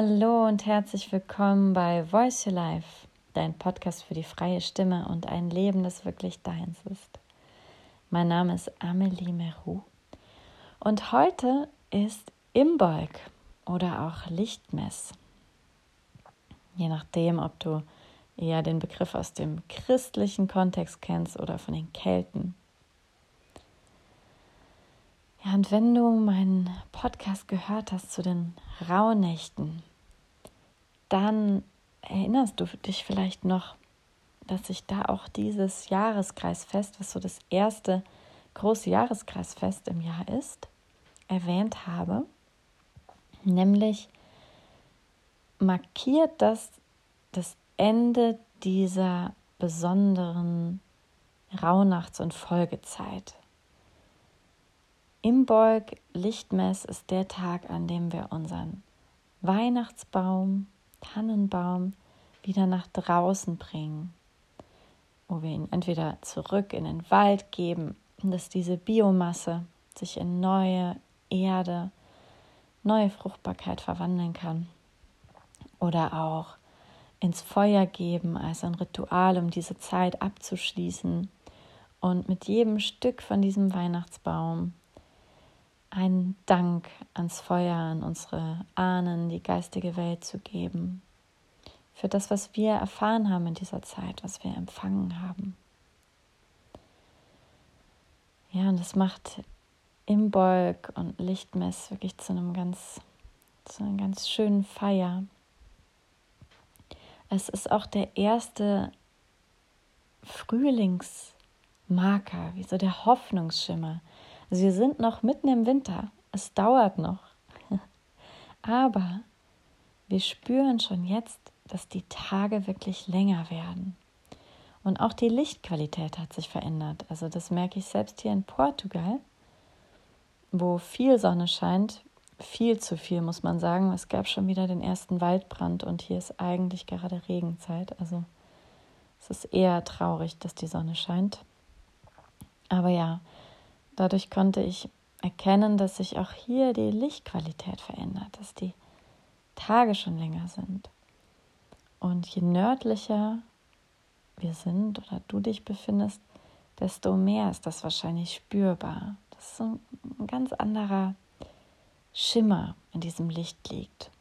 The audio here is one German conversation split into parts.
Hallo und herzlich willkommen bei Voice Your Life, dein Podcast für die freie Stimme und ein Leben, das wirklich deins ist. Mein Name ist Amelie Merou und heute ist Imbolg oder auch Lichtmess. Je nachdem, ob du eher den Begriff aus dem christlichen Kontext kennst oder von den Kelten. Ja, und wenn du meinen Podcast gehört hast zu den Rauhnächten, dann erinnerst du dich vielleicht noch, dass ich da auch dieses Jahreskreisfest, was so das erste große Jahreskreisfest im Jahr ist, erwähnt habe. Nämlich markiert das das Ende dieser besonderen Rauhnachts- und Folgezeit. Imbolg Lichtmess ist der Tag, an dem wir unseren Weihnachtsbaum, Tannenbaum wieder nach draußen bringen, wo wir ihn entweder zurück in den Wald geben, dass diese Biomasse sich in neue Erde, neue Fruchtbarkeit verwandeln kann, oder auch ins Feuer geben als ein Ritual, um diese Zeit abzuschließen und mit jedem Stück von diesem Weihnachtsbaum einen Dank ans Feuer, an unsere Ahnen, die geistige Welt zu geben. Für das, was wir erfahren haben in dieser Zeit, was wir empfangen haben. Ja, und das macht Imbolg und Lichtmess wirklich zu einem ganz, zu einer ganz schönen Feier. Es ist auch der erste Frühlingsmarker, wie so der Hoffnungsschimmer, also wir sind noch mitten im Winter. Es dauert noch. Aber wir spüren schon jetzt, dass die Tage wirklich länger werden. Und auch die Lichtqualität hat sich verändert. Also das merke ich selbst hier in Portugal, wo viel Sonne scheint. Viel zu viel, muss man sagen. Es gab schon wieder den ersten Waldbrand und hier ist eigentlich gerade Regenzeit. Also es ist eher traurig, dass die Sonne scheint. Aber ja, Dadurch konnte ich erkennen, dass sich auch hier die Lichtqualität verändert, dass die Tage schon länger sind. Und je nördlicher wir sind oder du dich befindest, desto mehr ist das wahrscheinlich spürbar. Das ist ein ganz anderer Schimmer in diesem Licht liegt.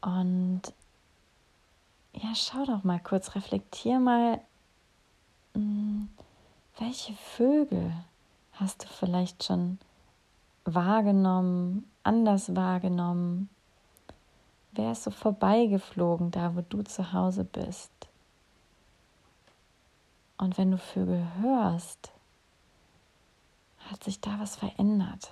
Und ja, schau doch mal kurz, reflektier mal, hm, welche Vögel hast du vielleicht schon wahrgenommen, anders wahrgenommen? Wer ist so vorbeigeflogen da, wo du zu Hause bist? Und wenn du Vögel hörst, hat sich da was verändert.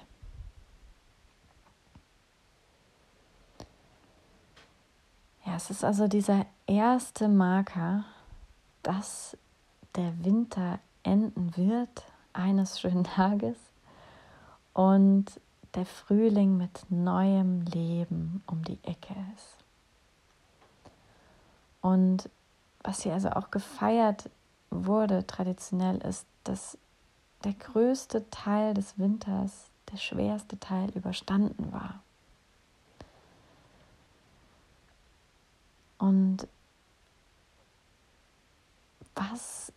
Ja, es ist also dieser erste Marker, dass der Winter enden wird eines schönen Tages und der Frühling mit neuem Leben um die Ecke ist. Und was hier also auch gefeiert wurde traditionell ist, dass der größte Teil des Winters, der schwerste Teil überstanden war. Und was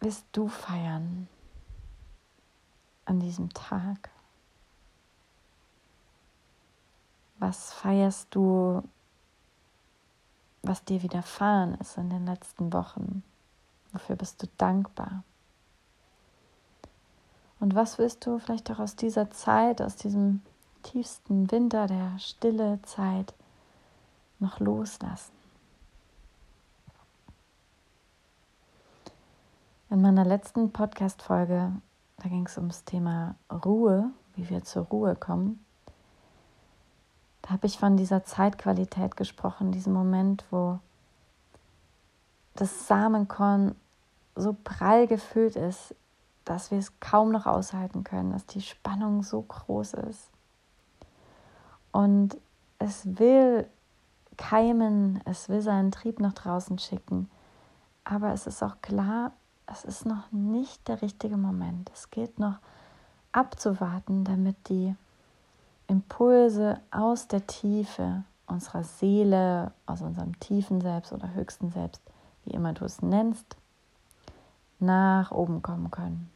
wirst du feiern an diesem Tag? Was feierst du, was dir widerfahren ist in den letzten Wochen? Wofür bist du dankbar? Und was wirst du vielleicht auch aus dieser Zeit, aus diesem tiefsten Winter, der stille Zeit noch loslassen? In meiner letzten Podcast-Folge, da ging es ums Thema Ruhe, wie wir zur Ruhe kommen. Da habe ich von dieser Zeitqualität gesprochen, diesem Moment, wo das Samenkorn so prall gefüllt ist, dass wir es kaum noch aushalten können, dass die Spannung so groß ist. Und es will keimen, es will seinen Trieb nach draußen schicken. Aber es ist auch klar, es ist noch nicht der richtige Moment. Es gilt noch abzuwarten, damit die Impulse aus der Tiefe unserer Seele, aus unserem tiefen Selbst oder höchsten Selbst, wie immer du es nennst, nach oben kommen können.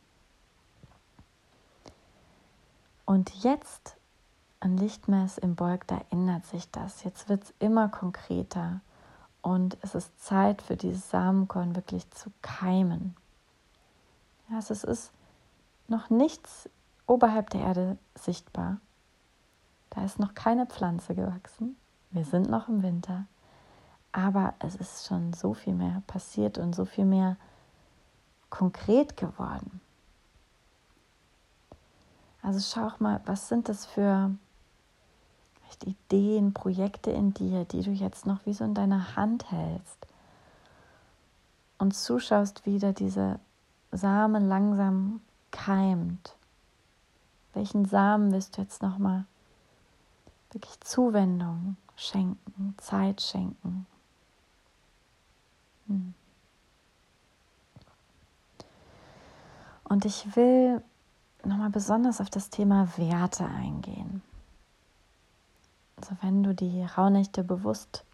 Und jetzt an Lichtmess im Bolk, da ändert sich das. Jetzt wird es immer konkreter und es ist Zeit für dieses Samenkorn wirklich zu keimen. Ja, also es ist noch nichts oberhalb der Erde sichtbar. Da ist noch keine Pflanze gewachsen. Wir sind noch im Winter. Aber es ist schon so viel mehr passiert und so viel mehr konkret geworden. Also schau auch mal, was sind das für Ideen, Projekte in dir, die du jetzt noch wie so in deiner Hand hältst und zuschaust, wie da diese Samen langsam keimt. Welchen Samen willst du jetzt noch mal wirklich Zuwendung schenken, Zeit schenken? Hm. Und ich will nochmal besonders auf das Thema Werte eingehen. Also wenn du die Rauhnächte bewusst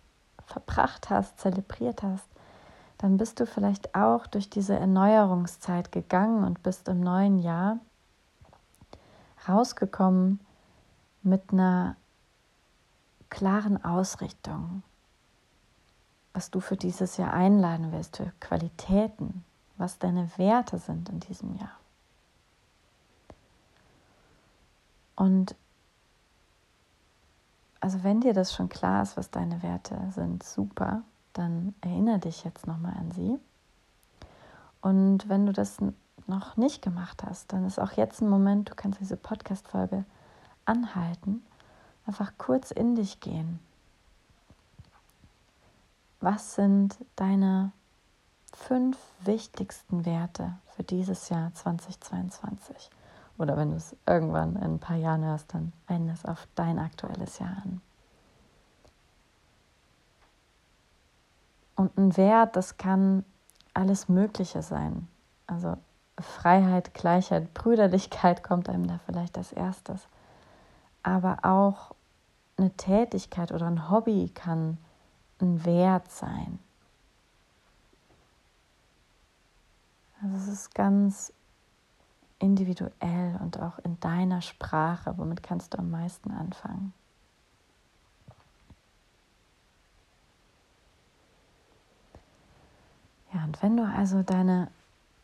verbracht hast, zelebriert hast, dann bist du vielleicht auch durch diese Erneuerungszeit gegangen und bist im neuen Jahr rausgekommen mit einer klaren Ausrichtung, was du für dieses Jahr einladen willst, für Qualitäten, was deine Werte sind in diesem Jahr. Und also wenn dir das schon klar ist, was deine Werte sind, super, dann erinnere dich jetzt nochmal an sie. Und wenn du das noch nicht gemacht hast, dann ist auch jetzt ein Moment, du kannst diese Podcast-Folge anhalten, einfach kurz in dich gehen. Was sind deine fünf wichtigsten Werte für dieses Jahr 2022? Oder wenn du es irgendwann in ein paar Jahren hörst, dann wende es auf dein aktuelles Jahr an. Und ein Wert, das kann alles Mögliche sein. Also Freiheit, Gleichheit, Brüderlichkeit kommt einem da vielleicht als erstes. Aber auch eine Tätigkeit oder ein Hobby kann ein Wert sein. Also es ist ganz individuell und auch in deiner Sprache, womit kannst du am meisten anfangen. Ja, und wenn du also deine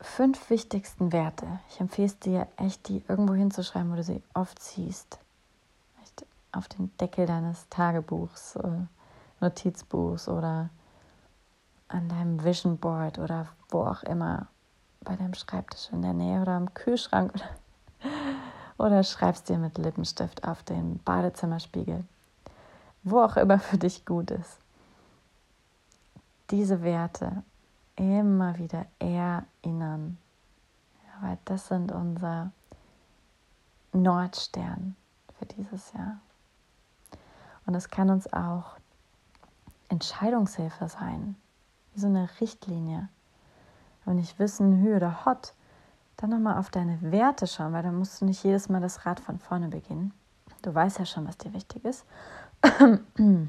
fünf wichtigsten Werte, ich empfehle es dir echt, die irgendwo hinzuschreiben, wo du sie oft siehst, echt auf den Deckel deines Tagebuchs, äh, Notizbuchs oder an deinem Vision Board oder wo auch immer bei deinem Schreibtisch in der Nähe oder am Kühlschrank oder, oder schreibst dir mit Lippenstift auf den Badezimmerspiegel, wo auch immer für dich gut ist. Diese Werte immer wieder erinnern, ja, weil das sind unser Nordstern für dieses Jahr. Und es kann uns auch Entscheidungshilfe sein, wie so eine Richtlinie und nicht wissen, Hü oder Hot, dann nochmal auf deine Werte schauen, weil dann musst du nicht jedes Mal das Rad von vorne beginnen. Du weißt ja schon, was dir wichtig ist.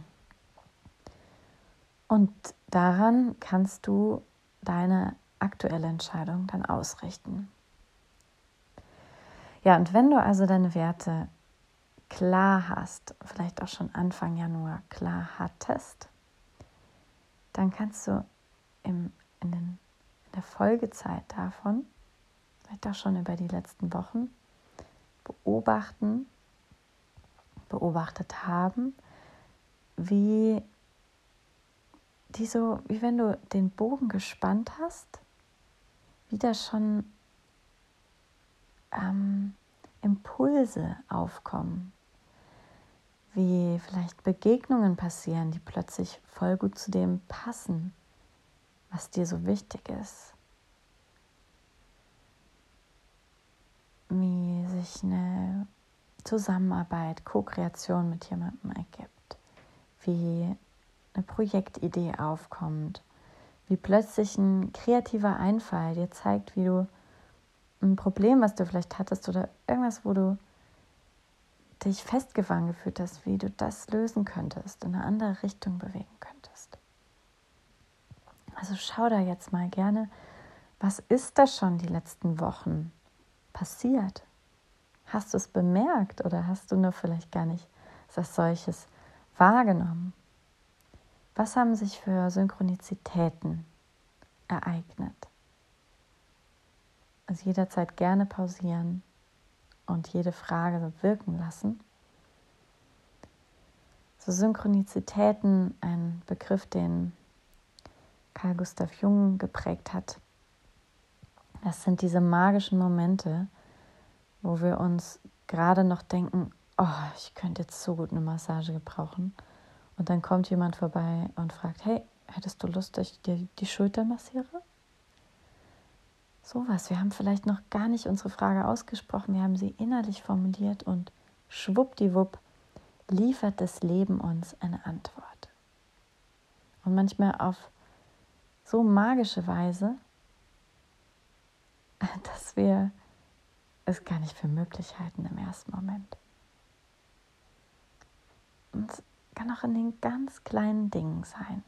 Und daran kannst du deine aktuelle Entscheidung dann ausrichten. Ja, und wenn du also deine Werte klar hast, vielleicht auch schon Anfang Januar klar hattest, dann kannst du im, in den der Folgezeit davon, vielleicht auch schon über die letzten Wochen, beobachten, beobachtet haben, wie die so, wie wenn du den Bogen gespannt hast, wie da schon ähm, Impulse aufkommen, wie vielleicht Begegnungen passieren, die plötzlich voll gut zu dem passen, was dir so wichtig ist. Wie sich eine Zusammenarbeit, Co-Kreation mit jemandem ergibt. Wie eine Projektidee aufkommt. Wie plötzlich ein kreativer Einfall dir zeigt, wie du ein Problem, was du vielleicht hattest oder irgendwas, wo du dich festgefangen gefühlt hast, wie du das lösen könntest, in eine andere Richtung bewegen könntest. Also schau da jetzt mal gerne, was ist da schon die letzten Wochen passiert? Hast du es bemerkt oder hast du nur vielleicht gar nicht als solches wahrgenommen? Was haben sich für Synchronizitäten ereignet? Also jederzeit gerne pausieren und jede Frage wirken lassen. So Synchronizitäten, ein Begriff, den Carl Gustav Jung geprägt hat. Das sind diese magischen Momente, wo wir uns gerade noch denken, oh, ich könnte jetzt so gut eine Massage gebrauchen. Und dann kommt jemand vorbei und fragt, hey, hättest du Lust, dass ich dir die Schulter massiere? Sowas. Wir haben vielleicht noch gar nicht unsere Frage ausgesprochen, wir haben sie innerlich formuliert und schwuppdiwupp liefert das Leben uns eine Antwort. Und manchmal auf so magische Weise, dass wir es gar nicht für möglich halten im ersten Moment. Und kann auch in den ganz kleinen Dingen sein.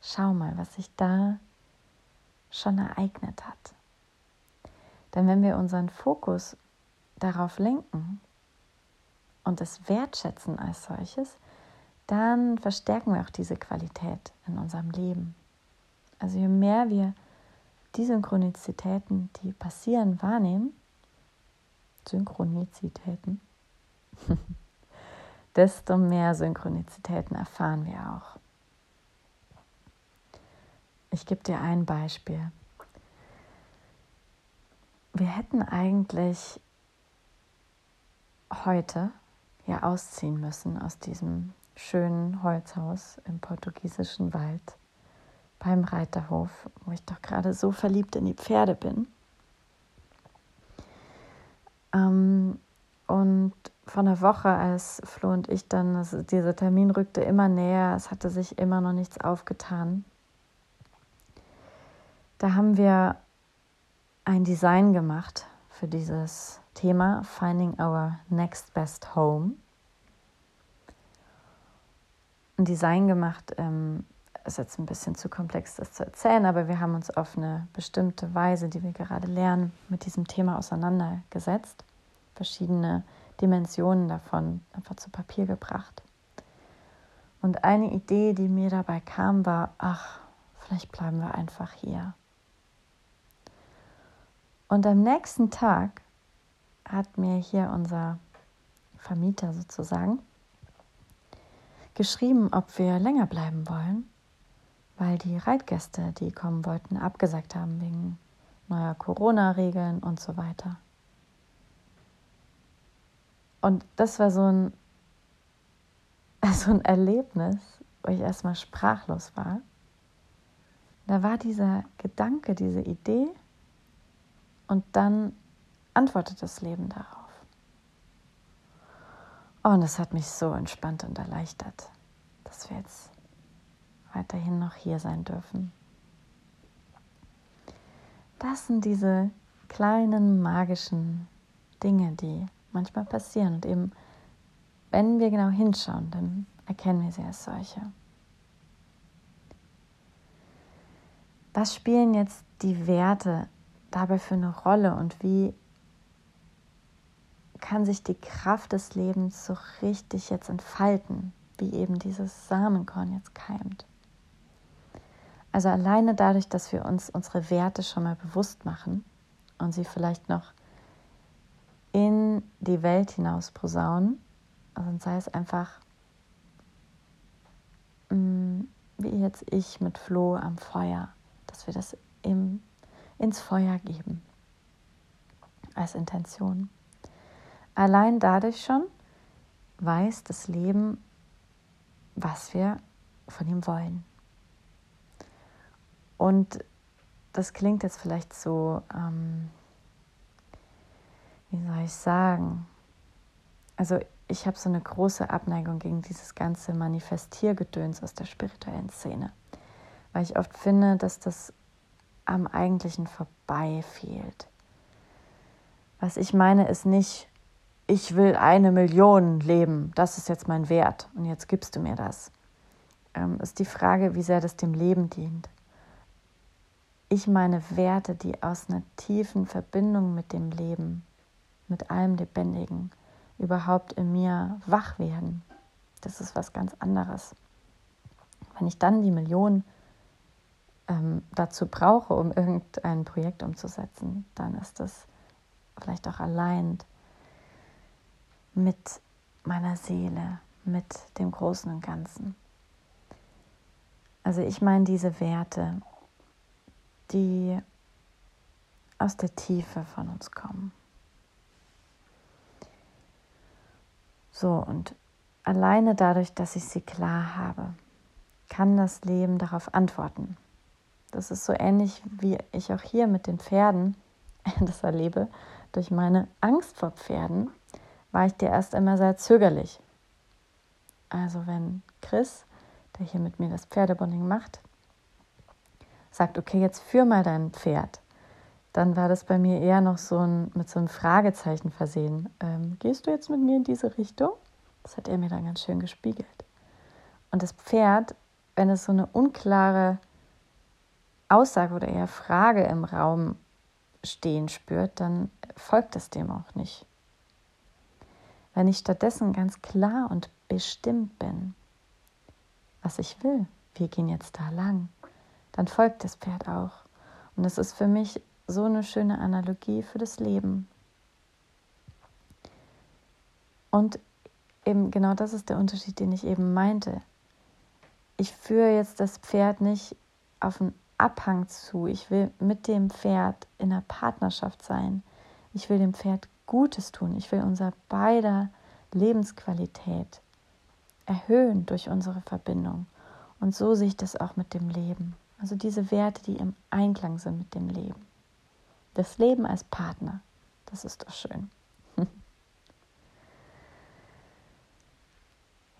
Schau mal, was sich da schon ereignet hat. Denn wenn wir unseren Fokus darauf lenken und es wertschätzen als solches, dann verstärken wir auch diese Qualität in unserem Leben. Also je mehr wir die Synchronizitäten, die passieren, wahrnehmen, Synchronizitäten, desto mehr Synchronizitäten erfahren wir auch. Ich gebe dir ein Beispiel. Wir hätten eigentlich heute ja ausziehen müssen aus diesem schönen Holzhaus im portugiesischen Wald beim Reiterhof, wo ich doch gerade so verliebt in die Pferde bin. Ähm, und von der Woche, als Flo und ich dann, also dieser Termin rückte immer näher, es hatte sich immer noch nichts aufgetan, da haben wir ein Design gemacht für dieses Thema Finding Our Next Best Home. Ein Design gemacht, ähm, ist jetzt ein bisschen zu komplex, das zu erzählen, aber wir haben uns auf eine bestimmte Weise, die wir gerade lernen, mit diesem Thema auseinandergesetzt, verschiedene Dimensionen davon einfach zu Papier gebracht. Und eine Idee, die mir dabei kam, war, ach, vielleicht bleiben wir einfach hier. Und am nächsten Tag hat mir hier unser Vermieter sozusagen geschrieben, ob wir länger bleiben wollen, weil die Reitgäste, die kommen wollten, abgesagt haben wegen neuer Corona-Regeln und so weiter. Und das war so ein, so ein Erlebnis, wo ich erstmal sprachlos war. Da war dieser Gedanke, diese Idee, und dann antwortet das Leben darauf. Oh, und das hat mich so entspannt und erleichtert, dass wir jetzt weiterhin noch hier sein dürfen. Das sind diese kleinen magischen Dinge, die manchmal passieren. Und eben, wenn wir genau hinschauen, dann erkennen wir sie als solche. Was spielen jetzt die Werte dabei für eine Rolle und wie kann sich die Kraft des Lebens so richtig jetzt entfalten, wie eben dieses Samenkorn jetzt keimt. Also alleine dadurch, dass wir uns unsere Werte schon mal bewusst machen und sie vielleicht noch in die Welt hinaus posaunen, also sei es einfach mm, wie jetzt ich mit Flo am Feuer, dass wir das im ins Feuer geben als Intention. Allein dadurch schon weiß das Leben, was wir von ihm wollen. Und das klingt jetzt vielleicht so, ähm, wie soll ich sagen? Also ich habe so eine große Abneigung gegen dieses ganze Manifestiergedöns aus der spirituellen Szene, weil ich oft finde, dass das am Eigentlichen vorbei fehlt. Was ich meine, ist nicht, ich will eine Million leben, das ist jetzt mein Wert und jetzt gibst du mir das. Ähm, ist die Frage, wie sehr das dem Leben dient. Ich meine Werte, die aus einer tiefen Verbindung mit dem Leben, mit allem Lebendigen, überhaupt in mir wach werden. Das ist was ganz anderes. Wenn ich dann die Million ähm, dazu brauche, um irgendein Projekt umzusetzen, dann ist das vielleicht auch allein mit meiner Seele, mit dem Großen und Ganzen. Also ich meine diese Werte, die aus der Tiefe von uns kommen. So, und alleine dadurch, dass ich sie klar habe, kann das Leben darauf antworten. Das ist so ähnlich wie ich auch hier mit den Pferden das erlebe. Durch meine Angst vor Pferden war ich dir erst immer sehr zögerlich. Also wenn Chris, der hier mit mir das Pferdebonding macht, sagt, okay, jetzt führ mal dein Pferd, dann war das bei mir eher noch so ein, mit so einem Fragezeichen versehen. Ähm, gehst du jetzt mit mir in diese Richtung? Das hat er mir dann ganz schön gespiegelt. Und das Pferd, wenn es so eine unklare Aussage oder eher Frage im Raum stehen spürt, dann folgt es dem auch nicht. Wenn ich stattdessen ganz klar und bestimmt bin, was ich will, wir gehen jetzt da lang, dann folgt das Pferd auch. Und das ist für mich so eine schöne Analogie für das Leben. Und eben genau das ist der Unterschied, den ich eben meinte. Ich führe jetzt das Pferd nicht auf einen Abhang zu. Ich will mit dem Pferd in einer Partnerschaft sein. Ich will dem Pferd Gutes tun. Ich will unser beider Lebensqualität erhöhen durch unsere Verbindung. Und so sehe ich das auch mit dem Leben. Also diese Werte, die im Einklang sind mit dem Leben. Das Leben als Partner, das ist doch schön.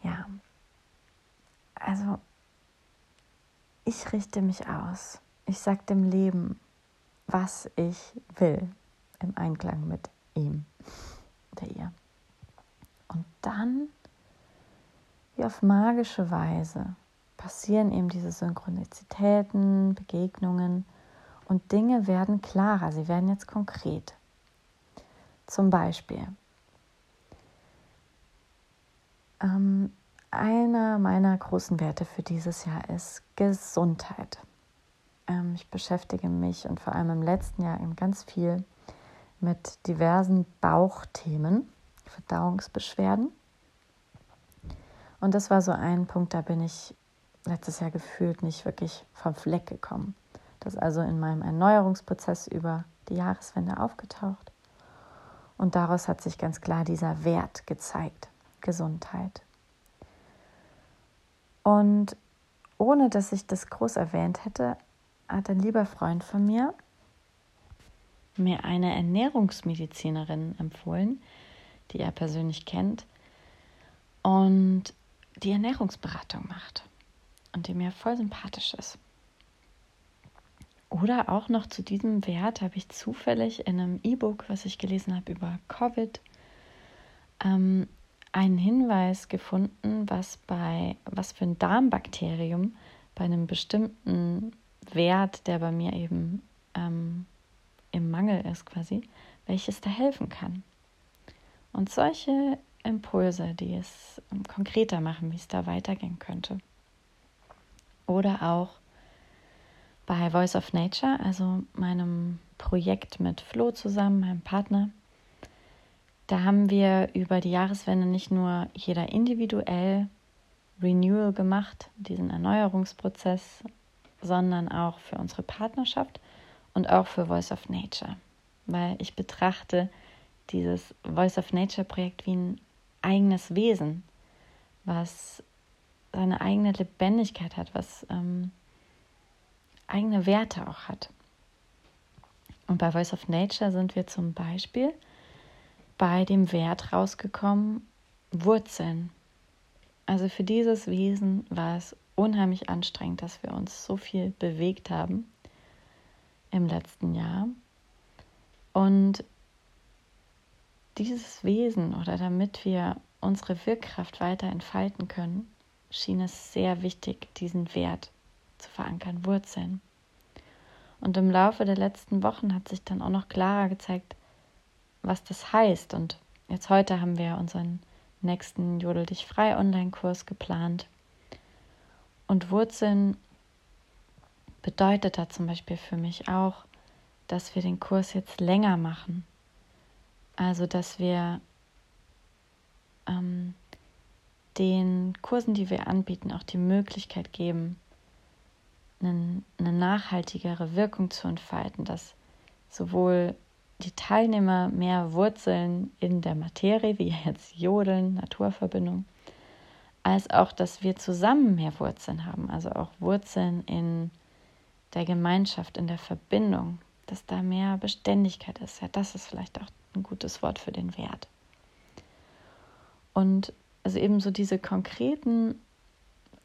ja, also ich richte mich aus. Ich sage dem Leben, was ich will, im Einklang mit ihm, der ihr. Und dann, wie auf magische Weise, passieren eben diese Synchronizitäten, Begegnungen und Dinge werden klarer, sie werden jetzt konkret. Zum Beispiel, ähm, einer meiner großen Werte für dieses Jahr ist Gesundheit. Ähm, ich beschäftige mich und vor allem im letzten Jahr eben ganz viel mit diversen Bauchthemen, Verdauungsbeschwerden. Und das war so ein Punkt, da bin ich letztes Jahr gefühlt nicht wirklich vom Fleck gekommen. Das also in meinem Erneuerungsprozess über die Jahreswende aufgetaucht. Und daraus hat sich ganz klar dieser Wert gezeigt, Gesundheit. Und ohne dass ich das groß erwähnt hätte, hat ein lieber Freund von mir mir eine Ernährungsmedizinerin empfohlen, die er persönlich kennt und die Ernährungsberatung macht und die mir voll sympathisch ist. Oder auch noch zu diesem Wert habe ich zufällig in einem E-Book, was ich gelesen habe über Covid, ähm, einen Hinweis gefunden, was bei was für ein Darmbakterium bei einem bestimmten Wert, der bei mir eben ähm, im Mangel ist quasi, welches da helfen kann. Und solche Impulse, die es ähm, konkreter machen, wie es da weitergehen könnte. Oder auch bei Voice of Nature, also meinem Projekt mit Flo zusammen, meinem Partner, da haben wir über die Jahreswende nicht nur jeder individuell Renewal gemacht, diesen Erneuerungsprozess, sondern auch für unsere Partnerschaft und auch für Voice of Nature. Weil ich betrachte dieses Voice of Nature Projekt wie ein eigenes Wesen, was seine eigene Lebendigkeit hat, was ähm, eigene Werte auch hat. Und bei Voice of Nature sind wir zum Beispiel bei dem Wert rausgekommen, Wurzeln. Also für dieses Wesen war es unheimlich anstrengend, dass wir uns so viel bewegt haben im letzten Jahr. Und dieses Wesen oder damit wir unsere Wirkkraft weiter entfalten können, schien es sehr wichtig, diesen Wert zu verankern, Wurzeln. Und im Laufe der letzten Wochen hat sich dann auch noch klarer gezeigt, was das heißt. Und jetzt heute haben wir unseren nächsten Jodel dich frei Online-Kurs geplant. Und Wurzeln bedeutet da zum Beispiel für mich auch, dass wir den Kurs jetzt länger machen. Also, dass wir ähm, den Kursen, die wir anbieten, auch die Möglichkeit geben, eine, nachhaltigere Wirkung zu entfalten, dass sowohl die Teilnehmer mehr Wurzeln in der Materie, wie jetzt Jodeln, Naturverbindung, als auch, dass wir zusammen mehr Wurzeln haben, also auch Wurzeln in der Gemeinschaft, in der Verbindung, dass da mehr Beständigkeit ist. Ja, das ist vielleicht auch ein gutes Wort für den Wert. Und also eben so diese konkreten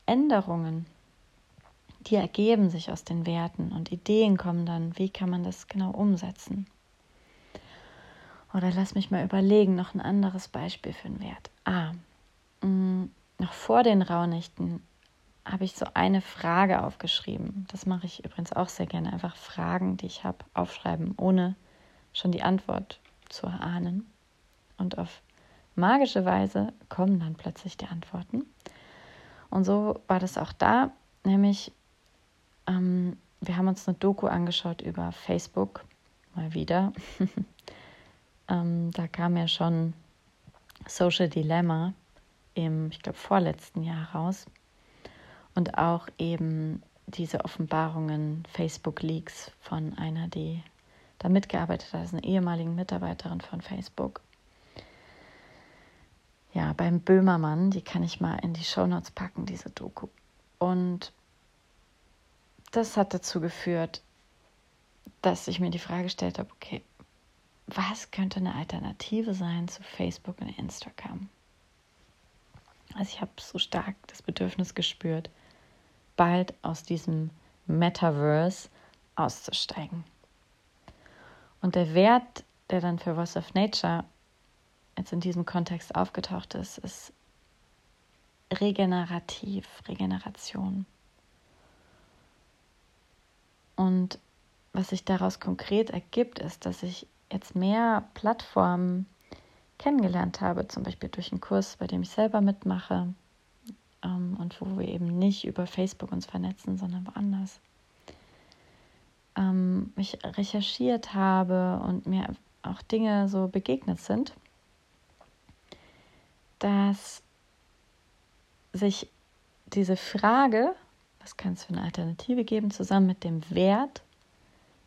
Änderungen, die ergeben sich aus den Werten und Ideen kommen dann, wie kann man das genau umsetzen. Oder lass mich mal überlegen, noch ein anderes Beispiel für einen Wert. Ah, mh, mm, noch vor den Rauhnächten habe ich so eine Frage aufgeschrieben. Das mache ich übrigens auch sehr gerne. Einfach Fragen, die ich habe, aufschreiben, ohne schon die Antwort zu erahnen. Und auf magische Weise kommen dann plötzlich die Antworten. Und so war das auch da, nämlich ähm, wir haben uns eine Doku angeschaut über Facebook, mal wieder. ähm, da kam ja schon Social Dilemma im, ich glaube, vorletzten Jahr raus. Und auch eben diese Offenbarungen, Facebook-Leaks von einer, die da mitgearbeitet hat, eine ehemalige Mitarbeiterin von Facebook. Ja, beim Böhmermann, die kann ich mal in die Shownotes packen, diese Doku. Und das hat dazu geführt, dass ich mir die Frage gestellt habe, okay, was könnte eine Alternative sein zu Facebook und Instagram? Also ich habe so stark das Bedürfnis gespürt, bald aus diesem Metaverse auszusteigen. Und der Wert, der dann für Voice of Nature jetzt in diesem Kontext aufgetaucht ist, ist regenerativ, Regeneration. Und was sich daraus konkret ergibt, ist, dass ich jetzt mehr Plattformen kennengelernt habe, zum Beispiel durch einen Kurs, bei dem ich selber mitmache ähm, und wo wir eben nicht über Facebook uns vernetzen, sondern woanders. Ähm, ich recherchiert habe und mir auch Dinge so begegnet sind, dass sich diese Frage, was kann es für eine Alternative geben, zusammen mit dem Wert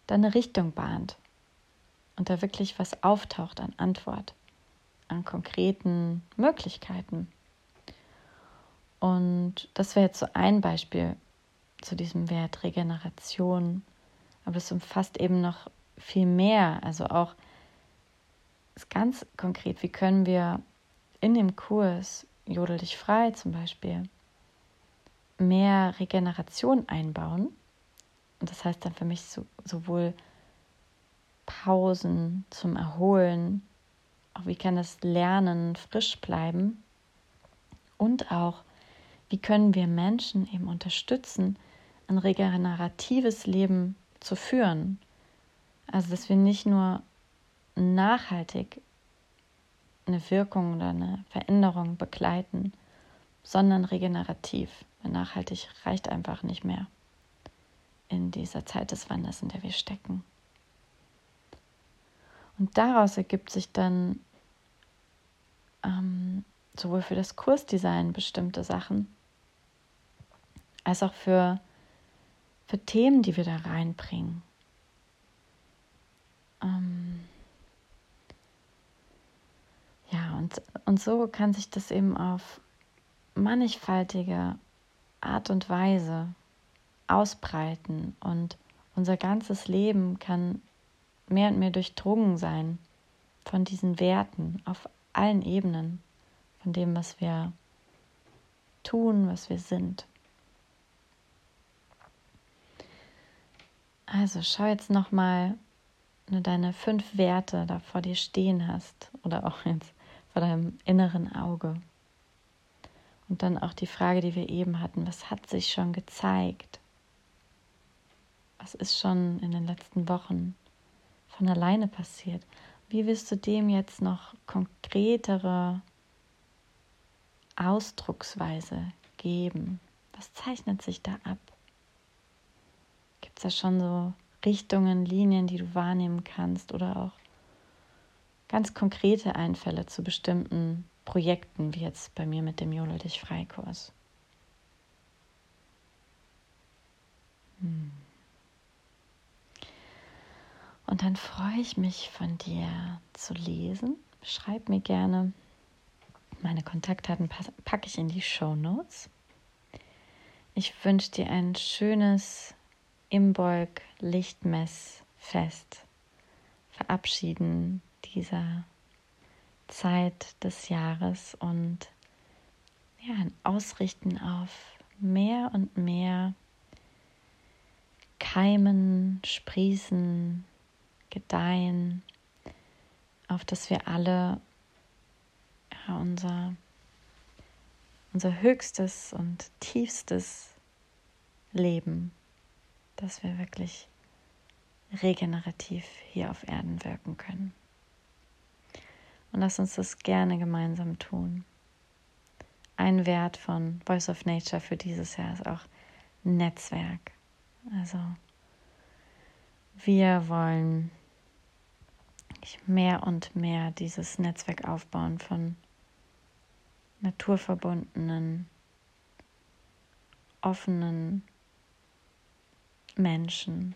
dann eine Richtung bahnt und da wirklich was auftaucht an Antwort, an konkreten Möglichkeiten. Und das wäre jetzt so ein Beispiel zu diesem Wert Regeneration, aber es umfasst eben noch viel mehr, also auch ganz konkret, wie können wir in dem Kurs Jodel dich frei zum Beispiel mehr Regeneration einbauen. Und das heißt dann für mich so, sowohl Pausen zum Erholen, auch wie kann das Lernen frisch bleiben und auch wie können wir Menschen eben unterstützen, ein regeneratives Leben zu führen. Also dass wir nicht nur nachhaltig eine Wirkung oder eine Veränderung begleiten, sondern regenerativ. Weil nachhaltig reicht einfach nicht mehr in dieser Zeit des Wanders, in der wir stecken. Und daraus ergibt sich dann ähm, sowohl für das Kursdesign bestimmte Sachen, als auch für, für Themen, die wir da reinbringen. Ähm ja, und, und so kann sich das eben auf mannigfaltige Art und Weise ausbreiten und unser ganzes Leben kann mehr und mehr durchdrungen sein von diesen Werten auf allen Ebenen, von dem, was wir tun, was wir sind. Also schau jetzt noch mal wenn du deine fünf Werte da vor dir stehen hast oder auch jetzt vor deinem inneren Auge. Und dann auch die Frage, die wir eben hatten, was hat sich schon gezeigt? Was ist schon in den letzten Wochen von alleine passiert? Wie wirst du dem jetzt noch konkretere Ausdrucksweise geben? Was zeichnet sich da ab? Gibt es da schon so Richtungen, Linien, die du wahrnehmen kannst oder auch ganz konkrete Einfälle zu bestimmten Projekten, wie jetzt bei mir mit dem Jolo dich Freikurs. Hm. Und dann freue ich mich von dir zu lesen. Schreib mir gerne. Meine Kontaktdaten packe ich in die Show Notes. Ich wünsche dir ein schönes Imbolg Lichtmessfest. Verabschieden dieser Zeit des Jahres und ja, ein Ausrichten auf mehr und mehr Keimen, Sprießen, Gedeihen, auf dass wir alle ja, unser, unser höchstes und tiefstes Leben, dass wir wirklich regenerativ hier auf Erden wirken können. Und lass uns das gerne gemeinsam tun. Ein Wert von Voice of Nature für dieses Jahr ist auch Netzwerk. Also wir wollen mehr und mehr dieses Netzwerk aufbauen von naturverbundenen, offenen Menschen,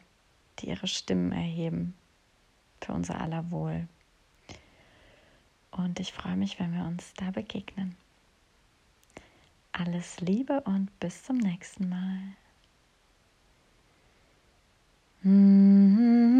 die ihre Stimmen erheben für unser aller Wohl. Und ich freue mich, wenn wir uns da begegnen. Alles Liebe und bis zum nächsten Mal. Mm.